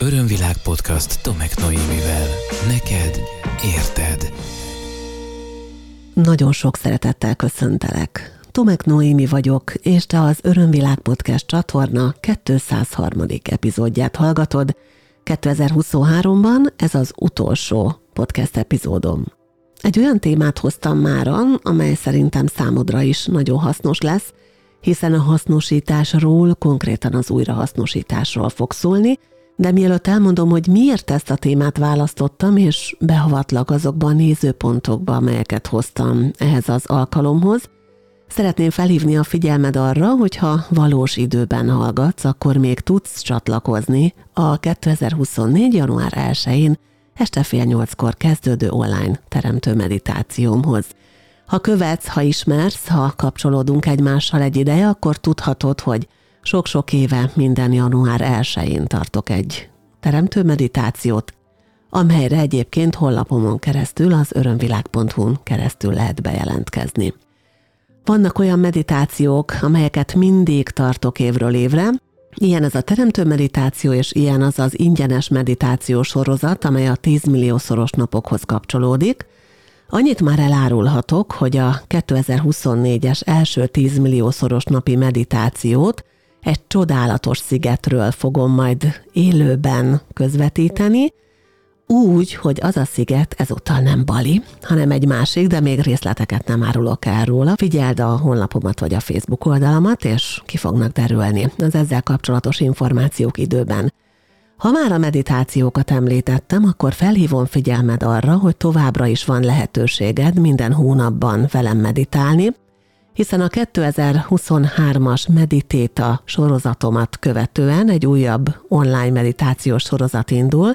Örömvilág podcast Tomek Noémivel. Neked érted. Nagyon sok szeretettel köszöntelek. Tomek Noémi vagyok, és te az Örömvilág Podcast csatorna 203. epizódját hallgatod. 2023-ban ez az utolsó podcast epizódom. Egy olyan témát hoztam mára, amely szerintem számodra is nagyon hasznos lesz, hiszen a hasznosításról, konkrétan az újrahasznosításról fog szólni, de mielőtt elmondom, hogy miért ezt a témát választottam, és behavatlak azokba a nézőpontokba, amelyeket hoztam ehhez az alkalomhoz, szeretném felhívni a figyelmed arra, hogyha valós időben hallgatsz, akkor még tudsz csatlakozni a 2024. január 1-én este fél nyolckor kezdődő online teremtő meditációmhoz. Ha követsz, ha ismersz, ha kapcsolódunk egymással egy ideje, akkor tudhatod, hogy sok-sok éve minden január 1-én tartok egy teremtő meditációt, amelyre egyébként honlapomon keresztül, az örömvilág.hu-n keresztül lehet bejelentkezni. Vannak olyan meditációk, amelyeket mindig tartok évről évre, Ilyen ez a teremtő meditáció, és ilyen az az ingyenes meditáció sorozat, amely a 10 milliószoros napokhoz kapcsolódik. Annyit már elárulhatok, hogy a 2024-es első 10 milliószoros napi meditációt egy csodálatos szigetről fogom majd élőben közvetíteni, úgy, hogy az a sziget ezúttal nem Bali, hanem egy másik, de még részleteket nem árulok el róla. Figyeld a honlapomat vagy a Facebook oldalamat, és ki fognak derülni az ezzel kapcsolatos információk időben. Ha már a meditációkat említettem, akkor felhívom figyelmed arra, hogy továbbra is van lehetőséged minden hónapban velem meditálni, hiszen a 2023-as Meditéta sorozatomat követően egy újabb online meditációs sorozat indul,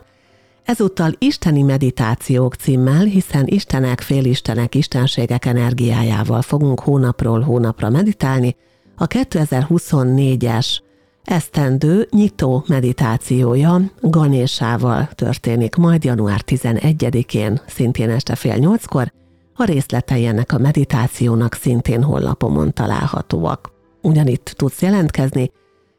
ezúttal Isteni Meditációk címmel, hiszen Istenek, félistenek, istenségek energiájával fogunk hónapról hónapra meditálni, a 2024-es esztendő nyitó meditációja Ganésával történik majd január 11-én, szintén este fél nyolckor, a részletei ennek a meditációnak szintén honlapomon találhatóak. Ugyanitt tudsz jelentkezni,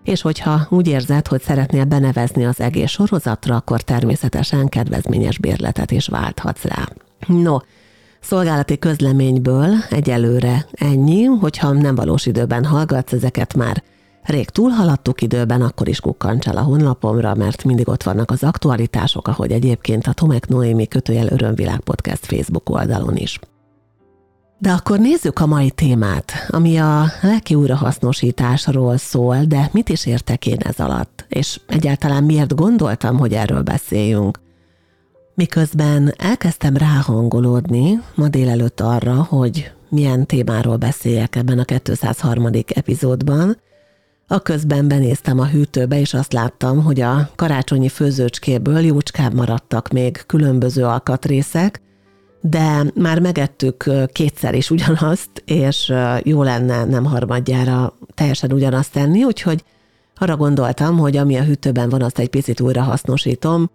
és hogyha úgy érzed, hogy szeretnél benevezni az egész sorozatra, akkor természetesen kedvezményes bérletet is válthatsz rá. No, szolgálati közleményből egyelőre ennyi, hogyha nem valós időben hallgatsz, ezeket már rég túlhaladtuk időben, akkor is kukkancs el a honlapomra, mert mindig ott vannak az aktualitások, ahogy egyébként a Tomek Noémi kötőjel Örömvilág Podcast Facebook oldalon is. De akkor nézzük a mai témát, ami a lelki újrahasznosításról szól, de mit is értek én ez alatt, és egyáltalán miért gondoltam, hogy erről beszéljünk. Miközben elkezdtem ráhangolódni ma délelőtt arra, hogy milyen témáról beszéljek ebben a 203. epizódban, a közben benéztem a hűtőbe, és azt láttam, hogy a karácsonyi főzőcskéből jócskán maradtak még különböző alkatrészek, de már megettük kétszer is ugyanazt, és jó lenne nem harmadjára teljesen ugyanazt tenni, úgyhogy arra gondoltam, hogy ami a hűtőben van, azt egy picit újra hasznosítom,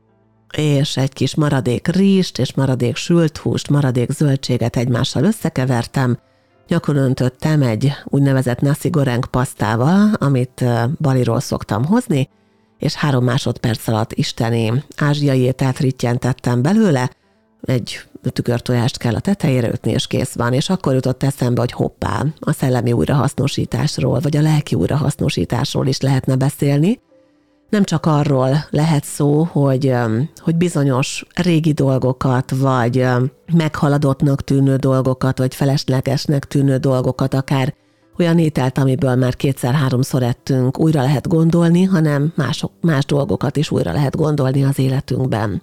és egy kis maradék rizst, és maradék sült húst, maradék zöldséget egymással összekevertem, nyakon öntöttem egy úgynevezett nasi goreng pasztával, amit Baliról szoktam hozni, és három másodperc alatt isteni ázsiai ételt rittyentettem belőle, egy tükörtojást kell a tetejére ötni, és kész van. És akkor jutott eszembe, hogy hoppá, a szellemi újrahasznosításról, vagy a lelki újrahasznosításról is lehetne beszélni. Nem csak arról lehet szó, hogy, hogy bizonyos régi dolgokat, vagy meghaladottnak tűnő dolgokat, vagy feleslegesnek tűnő dolgokat, akár olyan ételt, amiből már kétszer-háromszor ettünk, újra lehet gondolni, hanem mások, más dolgokat is újra lehet gondolni az életünkben.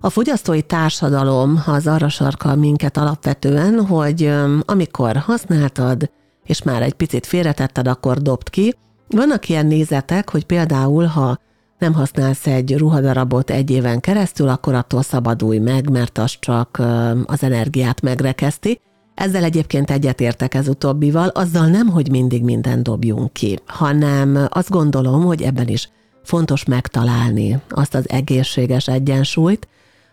A fogyasztói társadalom az arra sarkal minket alapvetően, hogy amikor használtad, és már egy picit félretetted, akkor dobd ki. Vannak ilyen nézetek, hogy például, ha nem használsz egy ruhadarabot egy éven keresztül, akkor attól szabadulj meg, mert az csak az energiát megrekeszti. Ezzel egyébként egyetértek ez utóbbival, azzal nem, hogy mindig minden dobjunk ki, hanem azt gondolom, hogy ebben is fontos megtalálni azt az egészséges egyensúlyt,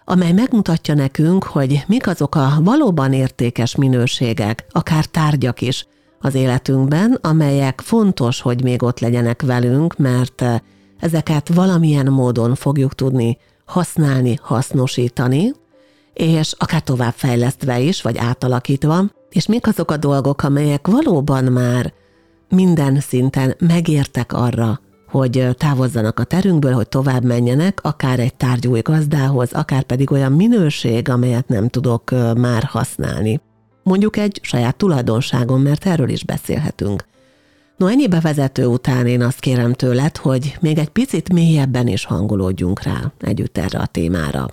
amely megmutatja nekünk, hogy mik azok a valóban értékes minőségek, akár tárgyak is az életünkben, amelyek fontos, hogy még ott legyenek velünk, mert eh, ezeket valamilyen módon fogjuk tudni használni, hasznosítani, és akár továbbfejlesztve is, vagy átalakítva, és mik azok a dolgok, amelyek valóban már minden szinten megértek arra, hogy távozzanak a terünkből, hogy tovább menjenek, akár egy tárgyúj gazdához, akár pedig olyan minőség, amelyet nem tudok már használni. Mondjuk egy saját tulajdonságom, mert erről is beszélhetünk. No, ennyi bevezető után én azt kérem tőled, hogy még egy picit mélyebben is hangolódjunk rá együtt erre a témára.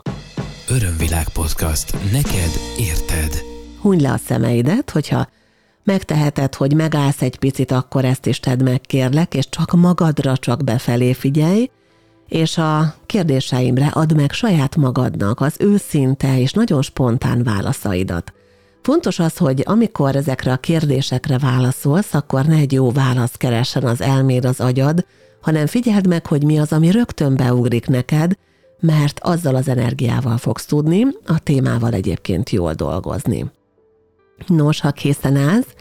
Örömvilág podcast. Neked érted. Hunyd le a szemeidet, hogyha megteheted, hogy megállsz egy picit, akkor ezt is tedd meg, kérlek, és csak magadra csak befelé figyelj, és a kérdéseimre add meg saját magadnak az őszinte és nagyon spontán válaszaidat. Fontos az, hogy amikor ezekre a kérdésekre válaszolsz, akkor ne egy jó választ keressen az elméd, az agyad, hanem figyeld meg, hogy mi az, ami rögtön beugrik neked, mert azzal az energiával fogsz tudni a témával egyébként jól dolgozni. Nos, ha készen állsz,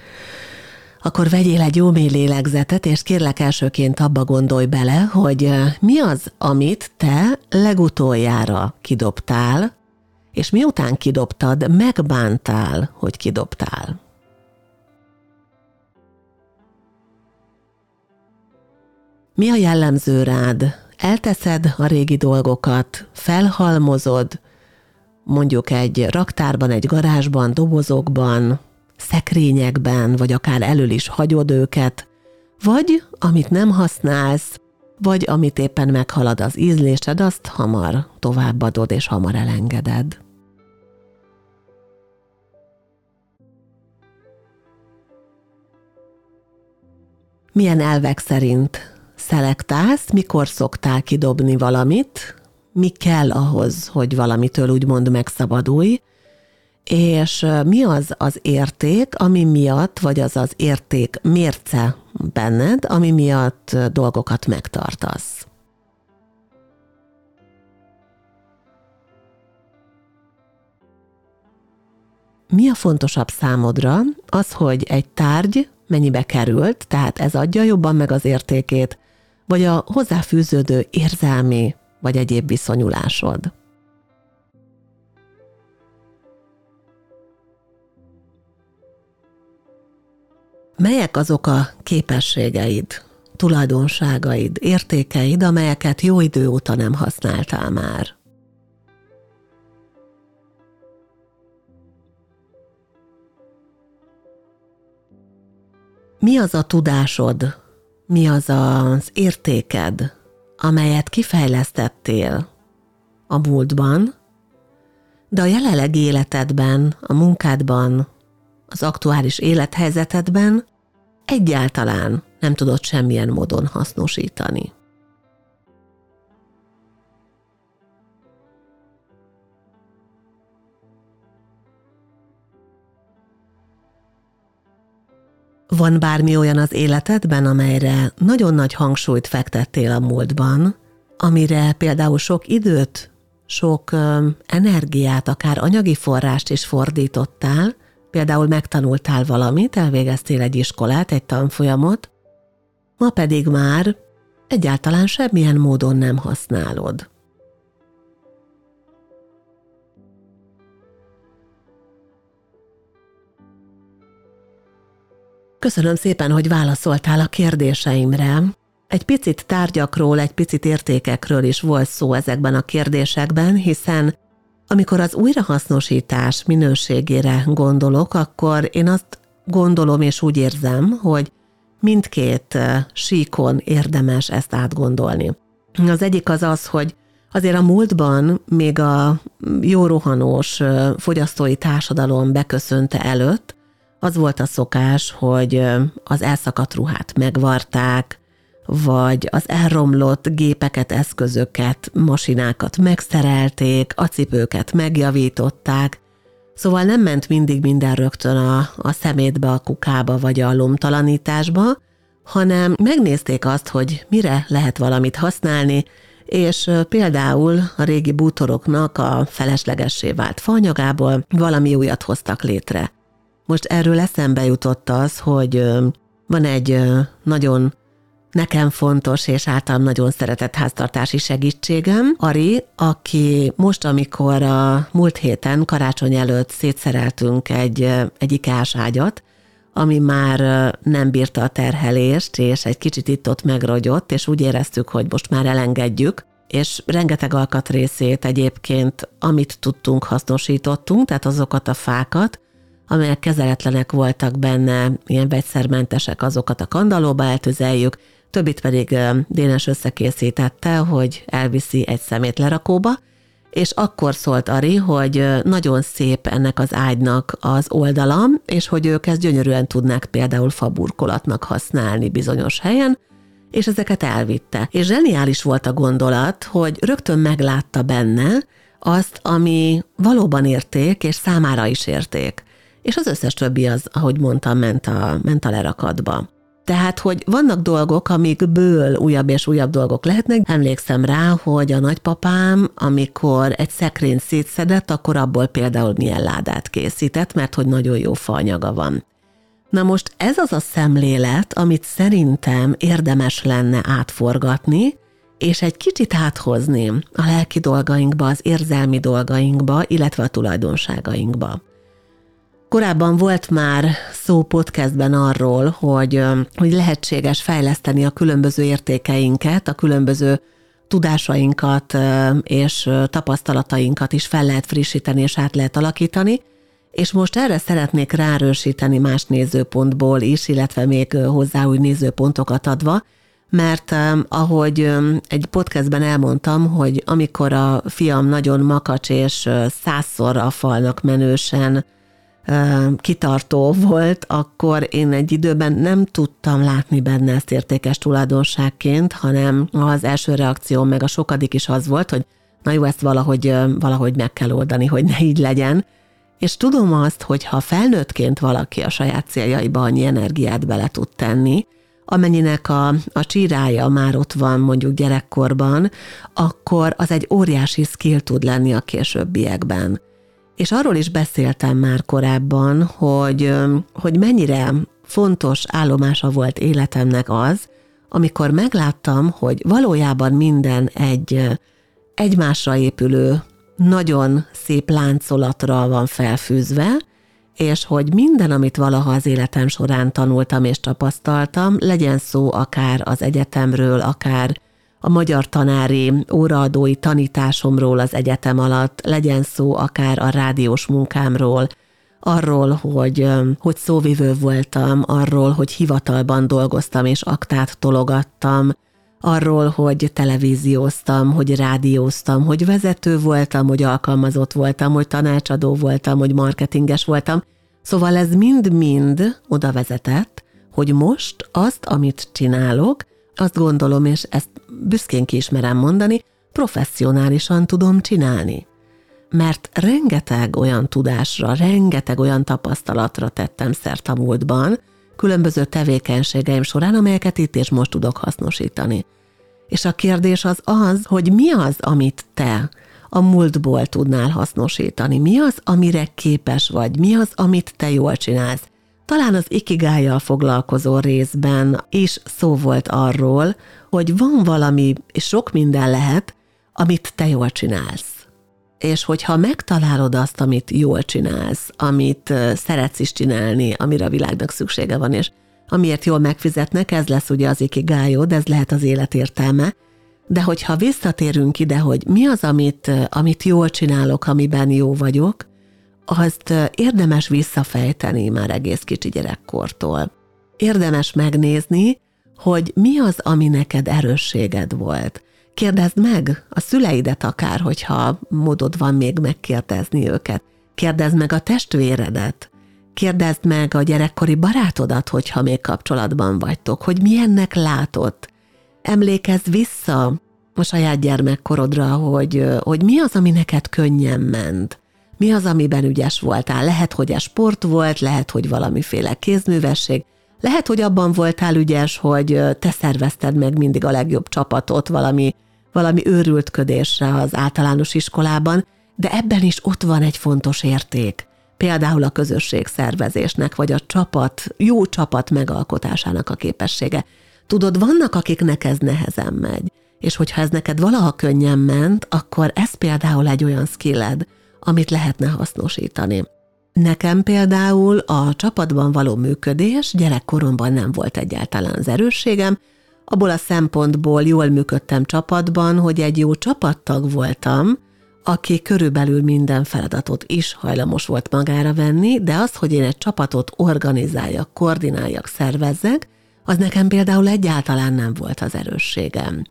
akkor vegyél egy jó mély lélegzetet, és kérlek elsőként abba gondolj bele, hogy mi az, amit te legutoljára kidobtál, és miután kidobtad, megbántál, hogy kidobtál. Mi a jellemző rád? Elteszed a régi dolgokat, felhalmozod, mondjuk egy raktárban, egy garázsban, dobozokban, szekrényekben, vagy akár elől is hagyod őket, vagy amit nem használsz, vagy amit éppen meghalad az ízlésed, azt hamar továbbadod és hamar elengeded. Milyen elvek szerint szelektálsz, mikor szoktál kidobni valamit, mi kell ahhoz, hogy valamitől úgymond megszabadulj, és mi az az érték, ami miatt, vagy az az érték mérce benned, ami miatt dolgokat megtartasz. Mi a fontosabb számodra? Az, hogy egy tárgy mennyibe került, tehát ez adja jobban meg az értékét, vagy a hozzáfűződő érzelmi vagy egyéb viszonyulásod. Melyek azok a képességeid, tulajdonságaid, értékeid, amelyeket jó idő óta nem használtál már? Mi az a tudásod, mi az az értéked, amelyet kifejlesztettél a múltban, de a jelenlegi életedben, a munkádban, az aktuális élethelyzetedben egyáltalán nem tudod semmilyen módon hasznosítani. Van bármi olyan az életedben, amelyre nagyon nagy hangsúlyt fektettél a múltban, amire például sok időt, sok energiát, akár anyagi forrást is fordítottál, például megtanultál valamit, elvégeztél egy iskolát, egy tanfolyamot, ma pedig már egyáltalán semmilyen módon nem használod. Köszönöm szépen, hogy válaszoltál a kérdéseimre. Egy picit tárgyakról, egy picit értékekről is volt szó ezekben a kérdésekben, hiszen amikor az újrahasznosítás minőségére gondolok, akkor én azt gondolom és úgy érzem, hogy mindkét síkon érdemes ezt átgondolni. Az egyik az az, hogy azért a múltban, még a jó rohanós fogyasztói társadalom beköszönte előtt, az volt a szokás, hogy az elszakadt ruhát megvarták, vagy az elromlott gépeket, eszközöket, masinákat megszerelték, a cipőket megjavították, szóval nem ment mindig minden rögtön a, a szemétbe, a kukába vagy a lomtalanításba, hanem megnézték azt, hogy mire lehet valamit használni, és például a régi bútoroknak a feleslegessé vált fanyagából valami újat hoztak létre. Most erről eszembe jutott az, hogy van egy nagyon nekem fontos és általam nagyon szeretett háztartási segítségem, Ari, aki most, amikor a múlt héten karácsony előtt szétszereltünk egy, egy ágyat, ami már nem bírta a terhelést, és egy kicsit itt-ott megrogyott, és úgy éreztük, hogy most már elengedjük, és rengeteg alkatrészét egyébként, amit tudtunk, hasznosítottunk, tehát azokat a fákat, amelyek kezeletlenek voltak benne, ilyen vegyszermentesek, azokat a kandalóba eltüzeljük, többit pedig Dénes összekészítette, hogy elviszi egy szemét lerakóba, és akkor szólt Ari, hogy nagyon szép ennek az ágynak az oldala, és hogy ők ezt gyönyörűen tudnák például faburkolatnak használni bizonyos helyen, és ezeket elvitte. És zseniális volt a gondolat, hogy rögtön meglátta benne azt, ami valóban érték, és számára is érték. És az összes többi az, ahogy mondtam, ment a, ment a lerakatba. Tehát, hogy vannak dolgok, amikből újabb és újabb dolgok lehetnek. Emlékszem rá, hogy a nagypapám, amikor egy szekrény szétszedett, akkor abból például milyen ládát készített, mert hogy nagyon jó faanyaga van. Na most ez az a szemlélet, amit szerintem érdemes lenne átforgatni, és egy kicsit áthozni a lelki dolgainkba, az érzelmi dolgainkba, illetve a tulajdonságainkba. Korábban volt már szó podcastben arról, hogy, hogy lehetséges fejleszteni a különböző értékeinket, a különböző tudásainkat és tapasztalatainkat is fel lehet frissíteni és át lehet alakítani, és most erre szeretnék rárősíteni más nézőpontból is, illetve még hozzá új nézőpontokat adva, mert ahogy egy podcastben elmondtam, hogy amikor a fiam nagyon makacs és százszor a falnak menősen kitartó volt, akkor én egy időben nem tudtam látni benne ezt értékes tulajdonságként, hanem az első reakció meg a sokadik is az volt, hogy na jó, ezt valahogy, valahogy meg kell oldani, hogy ne így legyen. És tudom azt, hogy ha felnőttként valaki a saját céljaiba annyi energiát bele tud tenni, amennyinek a, a csírája már ott van mondjuk gyerekkorban, akkor az egy óriási skill tud lenni a későbbiekben. És arról is beszéltem már korábban, hogy, hogy mennyire fontos állomása volt életemnek az, amikor megláttam, hogy valójában minden egy egymásra épülő, nagyon szép láncolatra van felfűzve, és hogy minden, amit valaha az életem során tanultam és tapasztaltam, legyen szó akár az egyetemről, akár a magyar tanári óraadói tanításomról az egyetem alatt, legyen szó akár a rádiós munkámról, arról, hogy, hogy szóvivő voltam, arról, hogy hivatalban dolgoztam és aktát tologattam, arról, hogy televízióztam, hogy rádióztam, hogy vezető voltam, hogy alkalmazott voltam, hogy tanácsadó voltam, hogy marketinges voltam. Szóval ez mind-mind oda vezetett, hogy most azt, amit csinálok, azt gondolom, és ezt büszkén ki ismerem mondani, professzionálisan tudom csinálni. Mert rengeteg olyan tudásra, rengeteg olyan tapasztalatra tettem szert a múltban, különböző tevékenységeim során, amelyeket itt és most tudok hasznosítani. És a kérdés az az, hogy mi az, amit te a múltból tudnál hasznosítani, mi az, amire képes vagy, mi az, amit te jól csinálsz, talán az ikigájjal foglalkozó részben is szó volt arról, hogy van valami, és sok minden lehet, amit te jól csinálsz. És hogyha megtalálod azt, amit jól csinálsz, amit szeretsz is csinálni, amire a világnak szüksége van, és amiért jól megfizetnek, ez lesz ugye az ikigájod, ez lehet az életértelme, de hogyha visszatérünk ide, hogy mi az, amit, amit jól csinálok, amiben jó vagyok, azt érdemes visszafejteni már egész kicsi gyerekkortól. Érdemes megnézni, hogy mi az, ami neked erősséged volt. Kérdezd meg a szüleidet akár, hogyha módod van még megkérdezni őket. Kérdezd meg a testvéredet. Kérdezd meg a gyerekkori barátodat, hogyha még kapcsolatban vagytok, hogy milyennek látott. Emlékezz vissza a saját gyermekkorodra, hogy, hogy mi az, ami neked könnyen ment mi az, amiben ügyes voltál. Lehet, hogy ez sport volt, lehet, hogy valamiféle kézművesség, lehet, hogy abban voltál ügyes, hogy te szervezted meg mindig a legjobb csapatot valami, valami őrültködésre az általános iskolában, de ebben is ott van egy fontos érték. Például a közösség szervezésnek, vagy a csapat, jó csapat megalkotásának a képessége. Tudod, vannak, akiknek ez nehezen megy, és hogyha ez neked valaha könnyen ment, akkor ez például egy olyan skilled, amit lehetne hasznosítani. Nekem például a csapatban való működés gyerekkoromban nem volt egyáltalán az erősségem, abból a szempontból jól működtem csapatban, hogy egy jó csapattag voltam, aki körülbelül minden feladatot is hajlamos volt magára venni, de az, hogy én egy csapatot organizáljak, koordináljak, szervezzek, az nekem például egyáltalán nem volt az erősségem.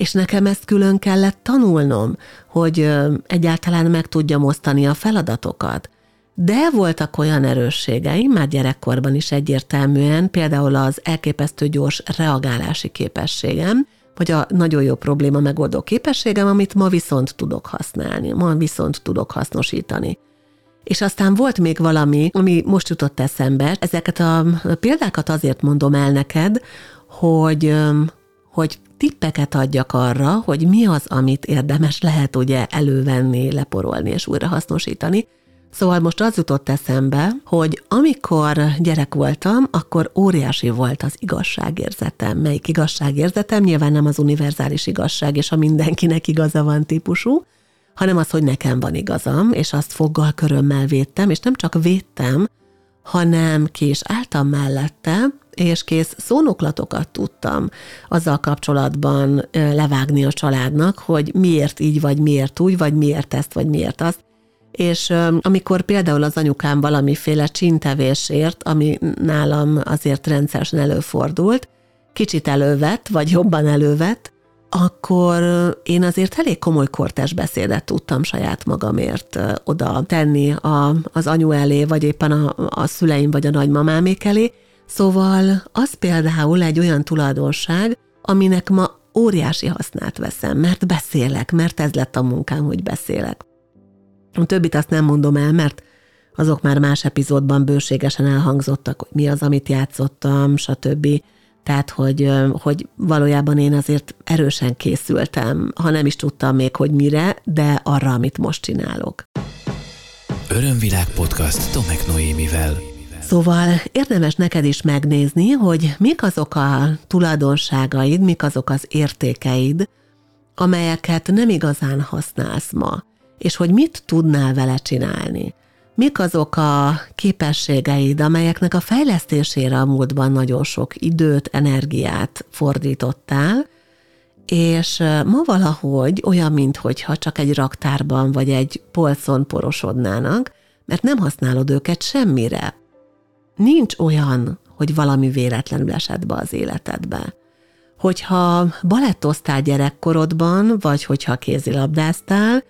És nekem ezt külön kellett tanulnom, hogy egyáltalán meg tudjam osztani a feladatokat. De voltak olyan erősségeim, már gyerekkorban is egyértelműen, például az elképesztő gyors reagálási képességem, vagy a nagyon jó probléma megoldó képességem, amit ma viszont tudok használni, ma viszont tudok hasznosítani. És aztán volt még valami, ami most jutott eszembe. Ezeket a példákat azért mondom el neked, hogy, hogy tippeket adjak arra, hogy mi az, amit érdemes lehet ugye elővenni, leporolni és újra hasznosítani, Szóval most az jutott eszembe, hogy amikor gyerek voltam, akkor óriási volt az igazságérzetem. Melyik igazságérzetem? Nyilván nem az univerzális igazság, és a mindenkinek igaza van típusú, hanem az, hogy nekem van igazam, és azt foggal körömmel védtem, és nem csak védtem, hanem ki is álltam mellette, és kész szónoklatokat tudtam azzal kapcsolatban levágni a családnak, hogy miért így, vagy miért úgy, vagy miért ezt, vagy miért azt és amikor például az anyukám valamiféle csintevésért, ami nálam azért rendszeresen előfordult, kicsit elővett, vagy jobban elővett, akkor én azért elég komoly kortás beszédet tudtam saját magamért oda tenni a, az anyu elé, vagy éppen a, a szüleim, vagy a nagymamámék elé. Szóval az például egy olyan tulajdonság, aminek ma óriási hasznát veszem, mert beszélek, mert ez lett a munkám, hogy beszélek. A többit azt nem mondom el, mert azok már más epizódban bőségesen elhangzottak, hogy mi az, amit játszottam, stb. Tehát, hogy, hogy valójában én azért erősen készültem, ha nem is tudtam még, hogy mire, de arra, amit most csinálok. Örömvilág podcast Tomek Noémivel. Szóval érdemes neked is megnézni, hogy mik azok a tulajdonságaid, mik azok az értékeid, amelyeket nem igazán használsz ma és hogy mit tudnál vele csinálni. Mik azok a képességeid, amelyeknek a fejlesztésére a múltban nagyon sok időt, energiát fordítottál, és ma valahogy olyan, mintha csak egy raktárban vagy egy polcon porosodnának, mert nem használod őket semmire. Nincs olyan, hogy valami véletlenül esett be az életedbe. Hogyha balettoztál gyerekkorodban, vagy hogyha kézilabdáztál,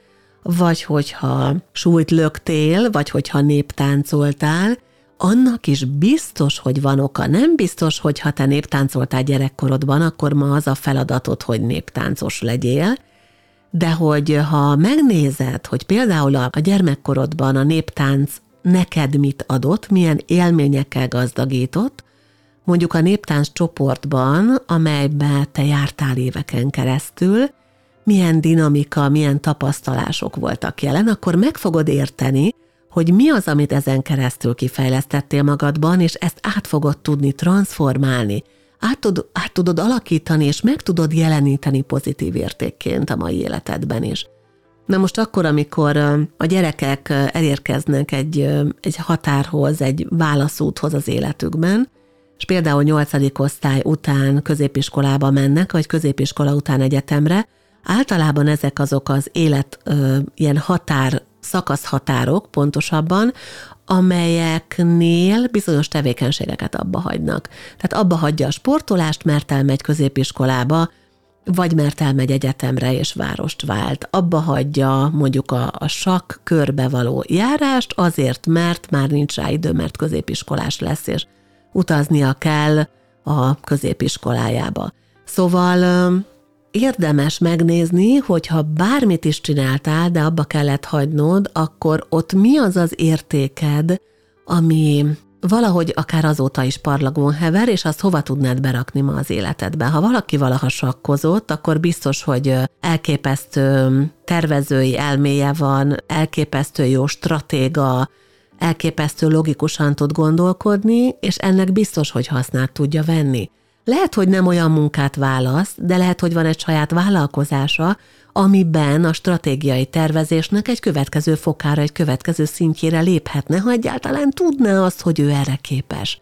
vagy hogyha súlyt löktél, vagy hogyha néptáncoltál, annak is biztos, hogy van oka. Nem biztos, hogy ha te néptáncoltál gyerekkorodban, akkor ma az a feladatod, hogy néptáncos legyél, de hogy ha megnézed, hogy például a gyermekkorodban a néptánc neked mit adott, milyen élményekkel gazdagított, mondjuk a néptánc csoportban, amelybe te jártál éveken keresztül, milyen dinamika, milyen tapasztalások voltak jelen, akkor meg fogod érteni, hogy mi az, amit ezen keresztül kifejlesztettél magadban, és ezt át fogod tudni transformálni, át, tud, át tudod alakítani, és meg tudod jeleníteni pozitív értékként a mai életedben is. Na most akkor, amikor a gyerekek elérkeznek egy, egy határhoz, egy válaszúthoz az életükben, és például nyolcadik osztály után középiskolába mennek, vagy középiskola után egyetemre, Általában ezek azok az élet ilyen határ, szakaszhatárok pontosabban, amelyeknél bizonyos tevékenységeket abba hagynak. Tehát abba hagyja a sportolást, mert elmegy középiskolába, vagy mert elmegy egyetemre és várost vált. Abba hagyja mondjuk a, a sakk körbe való járást, azért, mert már nincs rá idő, mert középiskolás lesz, és utaznia kell a középiskolájába. Szóval érdemes megnézni, hogyha bármit is csináltál, de abba kellett hagynod, akkor ott mi az az értéked, ami valahogy akár azóta is parlagon hever, és azt hova tudnád berakni ma az életedbe. Ha valaki valaha sakkozott, akkor biztos, hogy elképesztő tervezői elméje van, elképesztő jó stratéga, elképesztő logikusan tud gondolkodni, és ennek biztos, hogy hasznát tudja venni. Lehet, hogy nem olyan munkát választ, de lehet, hogy van egy saját vállalkozása, amiben a stratégiai tervezésnek egy következő fokára, egy következő szintjére léphetne, ha egyáltalán tudná azt, hogy ő erre képes.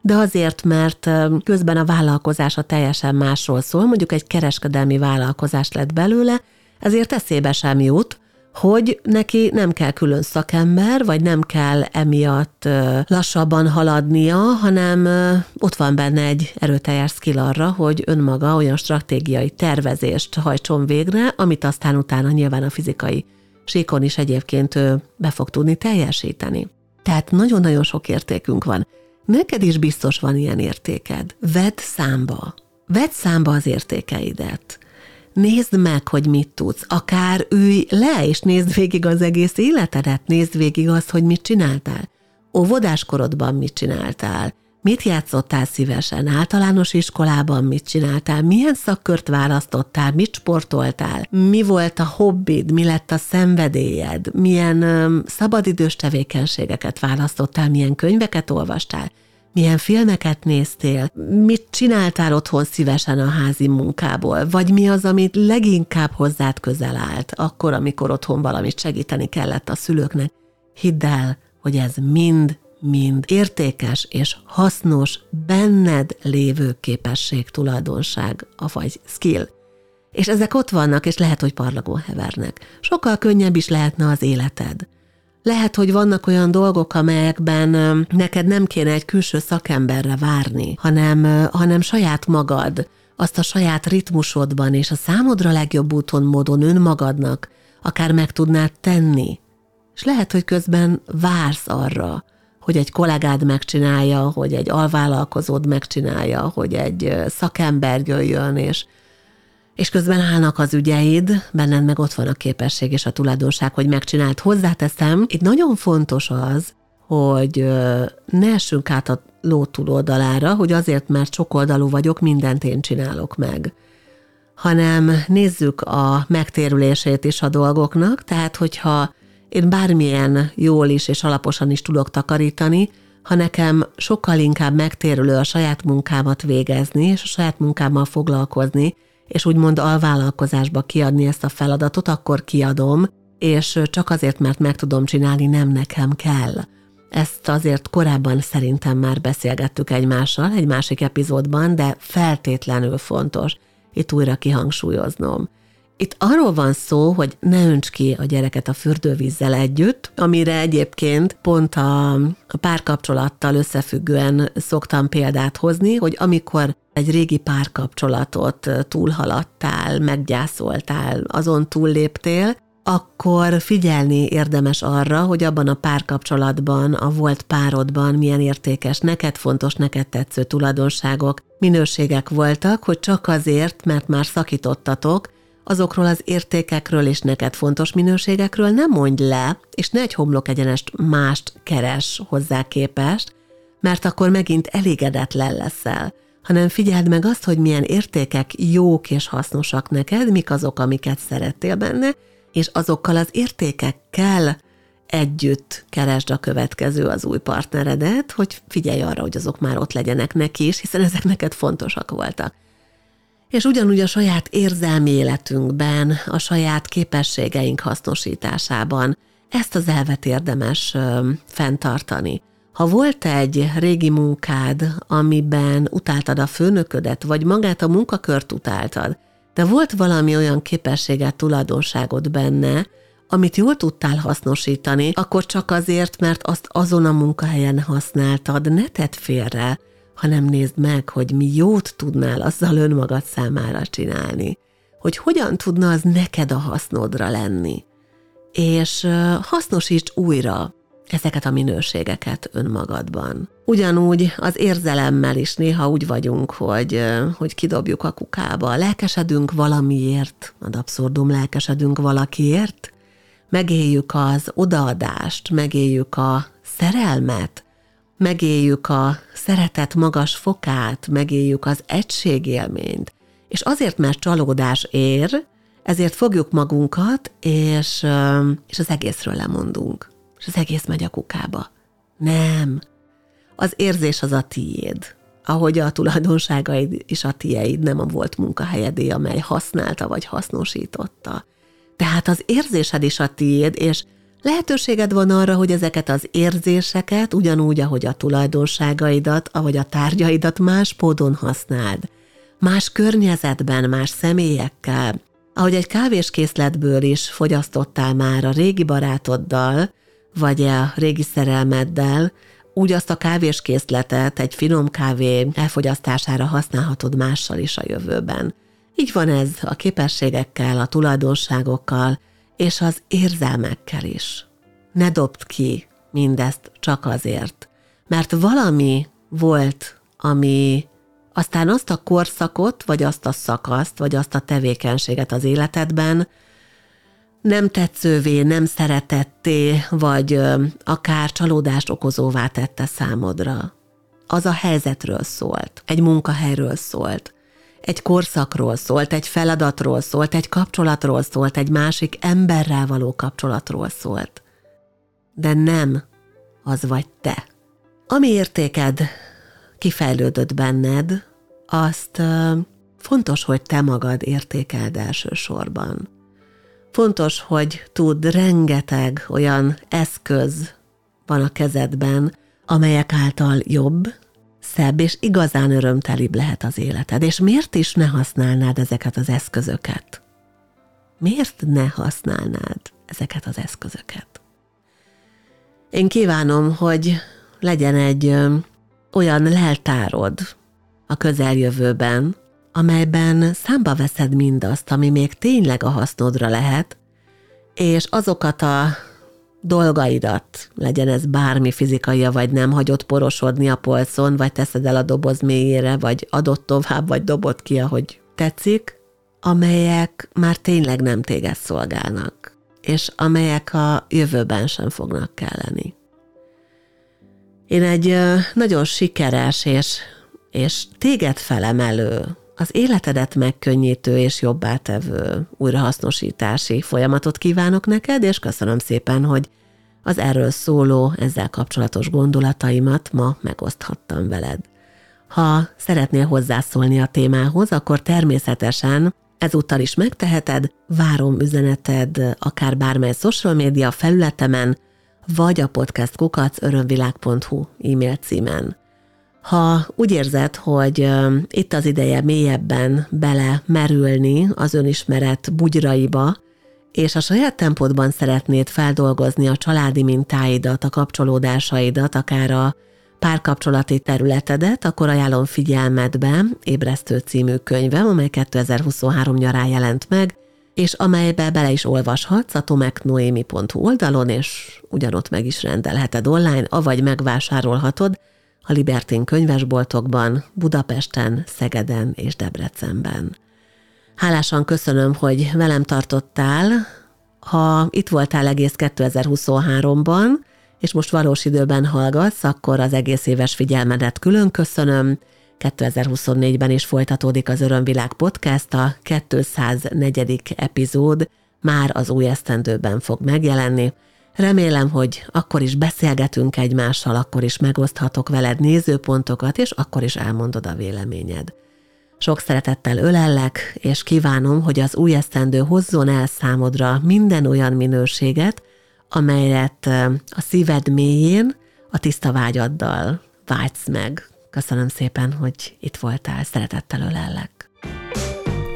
De azért, mert közben a vállalkozása teljesen másról szól, mondjuk egy kereskedelmi vállalkozás lett belőle, ezért eszébe sem jut, hogy neki nem kell külön szakember, vagy nem kell emiatt lassabban haladnia, hanem ott van benne egy erőteljes skill arra, hogy önmaga olyan stratégiai tervezést hajtson végre, amit aztán utána nyilván a fizikai síkon is egyébként ő be fog tudni teljesíteni. Tehát nagyon-nagyon sok értékünk van. Neked is biztos van ilyen értéked. Vedd számba. Vedd számba az értékeidet nézd meg, hogy mit tudsz. Akár ülj le, és nézd végig az egész életedet, nézd végig azt, hogy mit csináltál. Óvodáskorodban mit csináltál, mit játszottál szívesen, általános iskolában mit csináltál, milyen szakkört választottál, mit sportoltál, mi volt a hobbid, mi lett a szenvedélyed, milyen öm, szabadidős tevékenységeket választottál, milyen könyveket olvastál, milyen filmeket néztél, mit csináltál otthon szívesen a házi munkából, vagy mi az, amit leginkább hozzád közel állt, akkor, amikor otthon valamit segíteni kellett a szülőknek. Hidd el, hogy ez mind mind értékes és hasznos benned lévő képesség, tulajdonság, vagy skill. És ezek ott vannak, és lehet, hogy parlagon hevernek. Sokkal könnyebb is lehetne az életed. Lehet, hogy vannak olyan dolgok, amelyekben neked nem kéne egy külső szakemberre várni, hanem, hanem saját magad, azt a saját ritmusodban és a számodra legjobb úton, módon önmagadnak akár meg tudnád tenni. És lehet, hogy közben vársz arra, hogy egy kollégád megcsinálja, hogy egy alvállalkozód megcsinálja, hogy egy szakember jöjjön, és és közben állnak az ügyeid, benned meg ott van a képesség és a tulajdonság, hogy megcsinált. Hozzáteszem, itt nagyon fontos az, hogy ne essünk át a ló túloldalára, hogy azért, mert sokoldalú vagyok, mindent én csinálok meg hanem nézzük a megtérülését is a dolgoknak, tehát hogyha én bármilyen jól is és alaposan is tudok takarítani, ha nekem sokkal inkább megtérülő a saját munkámat végezni, és a saját munkámmal foglalkozni, és úgymond alvállalkozásba kiadni ezt a feladatot, akkor kiadom, és csak azért, mert meg tudom csinálni, nem nekem kell. Ezt azért korábban szerintem már beszélgettük egymással, egy másik epizódban, de feltétlenül fontos itt újra kihangsúlyoznom. Itt arról van szó, hogy ne önts ki a gyereket a fürdővízzel együtt, amire egyébként pont a, párkapcsolattal összefüggően szoktam példát hozni, hogy amikor egy régi párkapcsolatot túlhaladtál, meggyászoltál, azon túlléptél, akkor figyelni érdemes arra, hogy abban a párkapcsolatban, a volt párodban milyen értékes, neked fontos, neked tetsző tulajdonságok, minőségek voltak, hogy csak azért, mert már szakítottatok, azokról az értékekről és neked fontos minőségekről nem mondj le, és ne egy homlok egyenest mást keres hozzá képest, mert akkor megint elégedetlen leszel, hanem figyeld meg azt, hogy milyen értékek jók és hasznosak neked, mik azok, amiket szerettél benne, és azokkal az értékekkel együtt keresd a következő az új partneredet, hogy figyelj arra, hogy azok már ott legyenek neki is, hiszen ezek neked fontosak voltak. És ugyanúgy a saját érzelmi életünkben, a saját képességeink hasznosításában ezt az elvet érdemes ö, fenntartani. Ha volt egy régi munkád, amiben utáltad a főnöködet, vagy magát a munkakört utáltad, de volt valami olyan képességet, tulajdonságod benne, amit jól tudtál hasznosítani, akkor csak azért, mert azt azon a munkahelyen használtad, ne tedd félre, hanem nézd meg, hogy mi jót tudnál azzal önmagad számára csinálni, hogy hogyan tudna az neked a hasznodra lenni. És hasznosíts újra ezeket a minőségeket önmagadban. Ugyanúgy az érzelemmel is néha úgy vagyunk, hogy, hogy kidobjuk a kukába, lelkesedünk valamiért, ad abszurdum, lelkesedünk valakiért, megéljük az odaadást, megéljük a szerelmet, megéljük a szeretet magas fokát, megéljük az egységélményt, és azért, mert csalódás ér, ezért fogjuk magunkat, és, és az egészről lemondunk. És az egész megy a kukába. Nem. Az érzés az a tiéd. ahogy a tulajdonságaid és a tieid nem a volt munkahelyedé, amely használta vagy hasznosította. Tehát az érzésed is a tiéd, és lehetőséged van arra, hogy ezeket az érzéseket, ugyanúgy, ahogy a tulajdonságaidat, ahogy a tárgyaidat más módon használd. Más környezetben, más személyekkel, ahogy egy kávéskészletből is fogyasztottál már a régi barátoddal, vagy a régi szerelmeddel, úgy azt a kávéskészletet egy finom kávé elfogyasztására használhatod mással is a jövőben. Így van ez a képességekkel, a tulajdonságokkal és az érzelmekkel is. Ne dobd ki mindezt csak azért, mert valami volt, ami aztán azt a korszakot, vagy azt a szakaszt, vagy azt a tevékenységet az életedben nem tetszővé, nem szeretetté, vagy akár csalódást okozóvá tette számodra. Az a helyzetről szólt, egy munkahelyről szólt, egy korszakról szólt, egy feladatról szólt, egy kapcsolatról szólt, egy másik emberrel való kapcsolatról szólt. De nem az vagy te. Ami értéked kifejlődött benned, azt fontos, hogy te magad értékeld elsősorban. Fontos, hogy tud rengeteg olyan eszköz van a kezedben, amelyek által jobb, szebb és igazán örömtelibb lehet az életed. És miért is ne használnád ezeket az eszközöket? Miért ne használnád ezeket az eszközöket? Én kívánom, hogy legyen egy olyan leltárod a közeljövőben, amelyben számba veszed mindazt, ami még tényleg a hasznodra lehet, és azokat a dolgaidat, legyen ez bármi fizikai vagy nem, hagyod porosodni a polcon, vagy teszed el a doboz mélyére, vagy adott tovább, vagy dobod ki, ahogy tetszik, amelyek már tényleg nem téged szolgálnak, és amelyek a jövőben sem fognak kelleni. Én egy nagyon sikeres és, és téged felemelő az életedet megkönnyítő és jobbá tevő újrahasznosítási folyamatot kívánok neked, és köszönöm szépen, hogy az erről szóló, ezzel kapcsolatos gondolataimat ma megoszthattam veled. Ha szeretnél hozzászólni a témához, akkor természetesen ezúttal is megteheted, várom üzeneted akár bármely social média felületemen, vagy a podcastkukac e-mail címen. Ha úgy érzed, hogy itt az ideje mélyebben bele merülni az önismeret bugyraiba, és a saját tempódban szeretnéd feldolgozni a családi mintáidat, a kapcsolódásaidat, akár a párkapcsolati területedet, akkor ajánlom figyelmedbe Ébresztő című könyvem, amely 2023 nyarán jelent meg, és amelybe bele is olvashatsz a tomeknoemi.hu oldalon, és ugyanott meg is rendelheted online, avagy megvásárolhatod, a Libertin könyvesboltokban, Budapesten, Szegeden és Debrecenben. Hálásan köszönöm, hogy velem tartottál, ha itt voltál egész 2023-ban, és most valós időben hallgatsz, akkor az egész éves figyelmedet külön köszönöm. 2024-ben is folytatódik az Örömvilág podcast, a 204. epizód már az új esztendőben fog megjelenni. Remélem, hogy akkor is beszélgetünk egymással, akkor is megoszthatok veled nézőpontokat, és akkor is elmondod a véleményed. Sok szeretettel ölellek, és kívánom, hogy az új esztendő hozzon el számodra minden olyan minőséget, amelyet a szíved mélyén a tiszta vágyaddal vágysz meg. Köszönöm szépen, hogy itt voltál, szeretettel ölellek.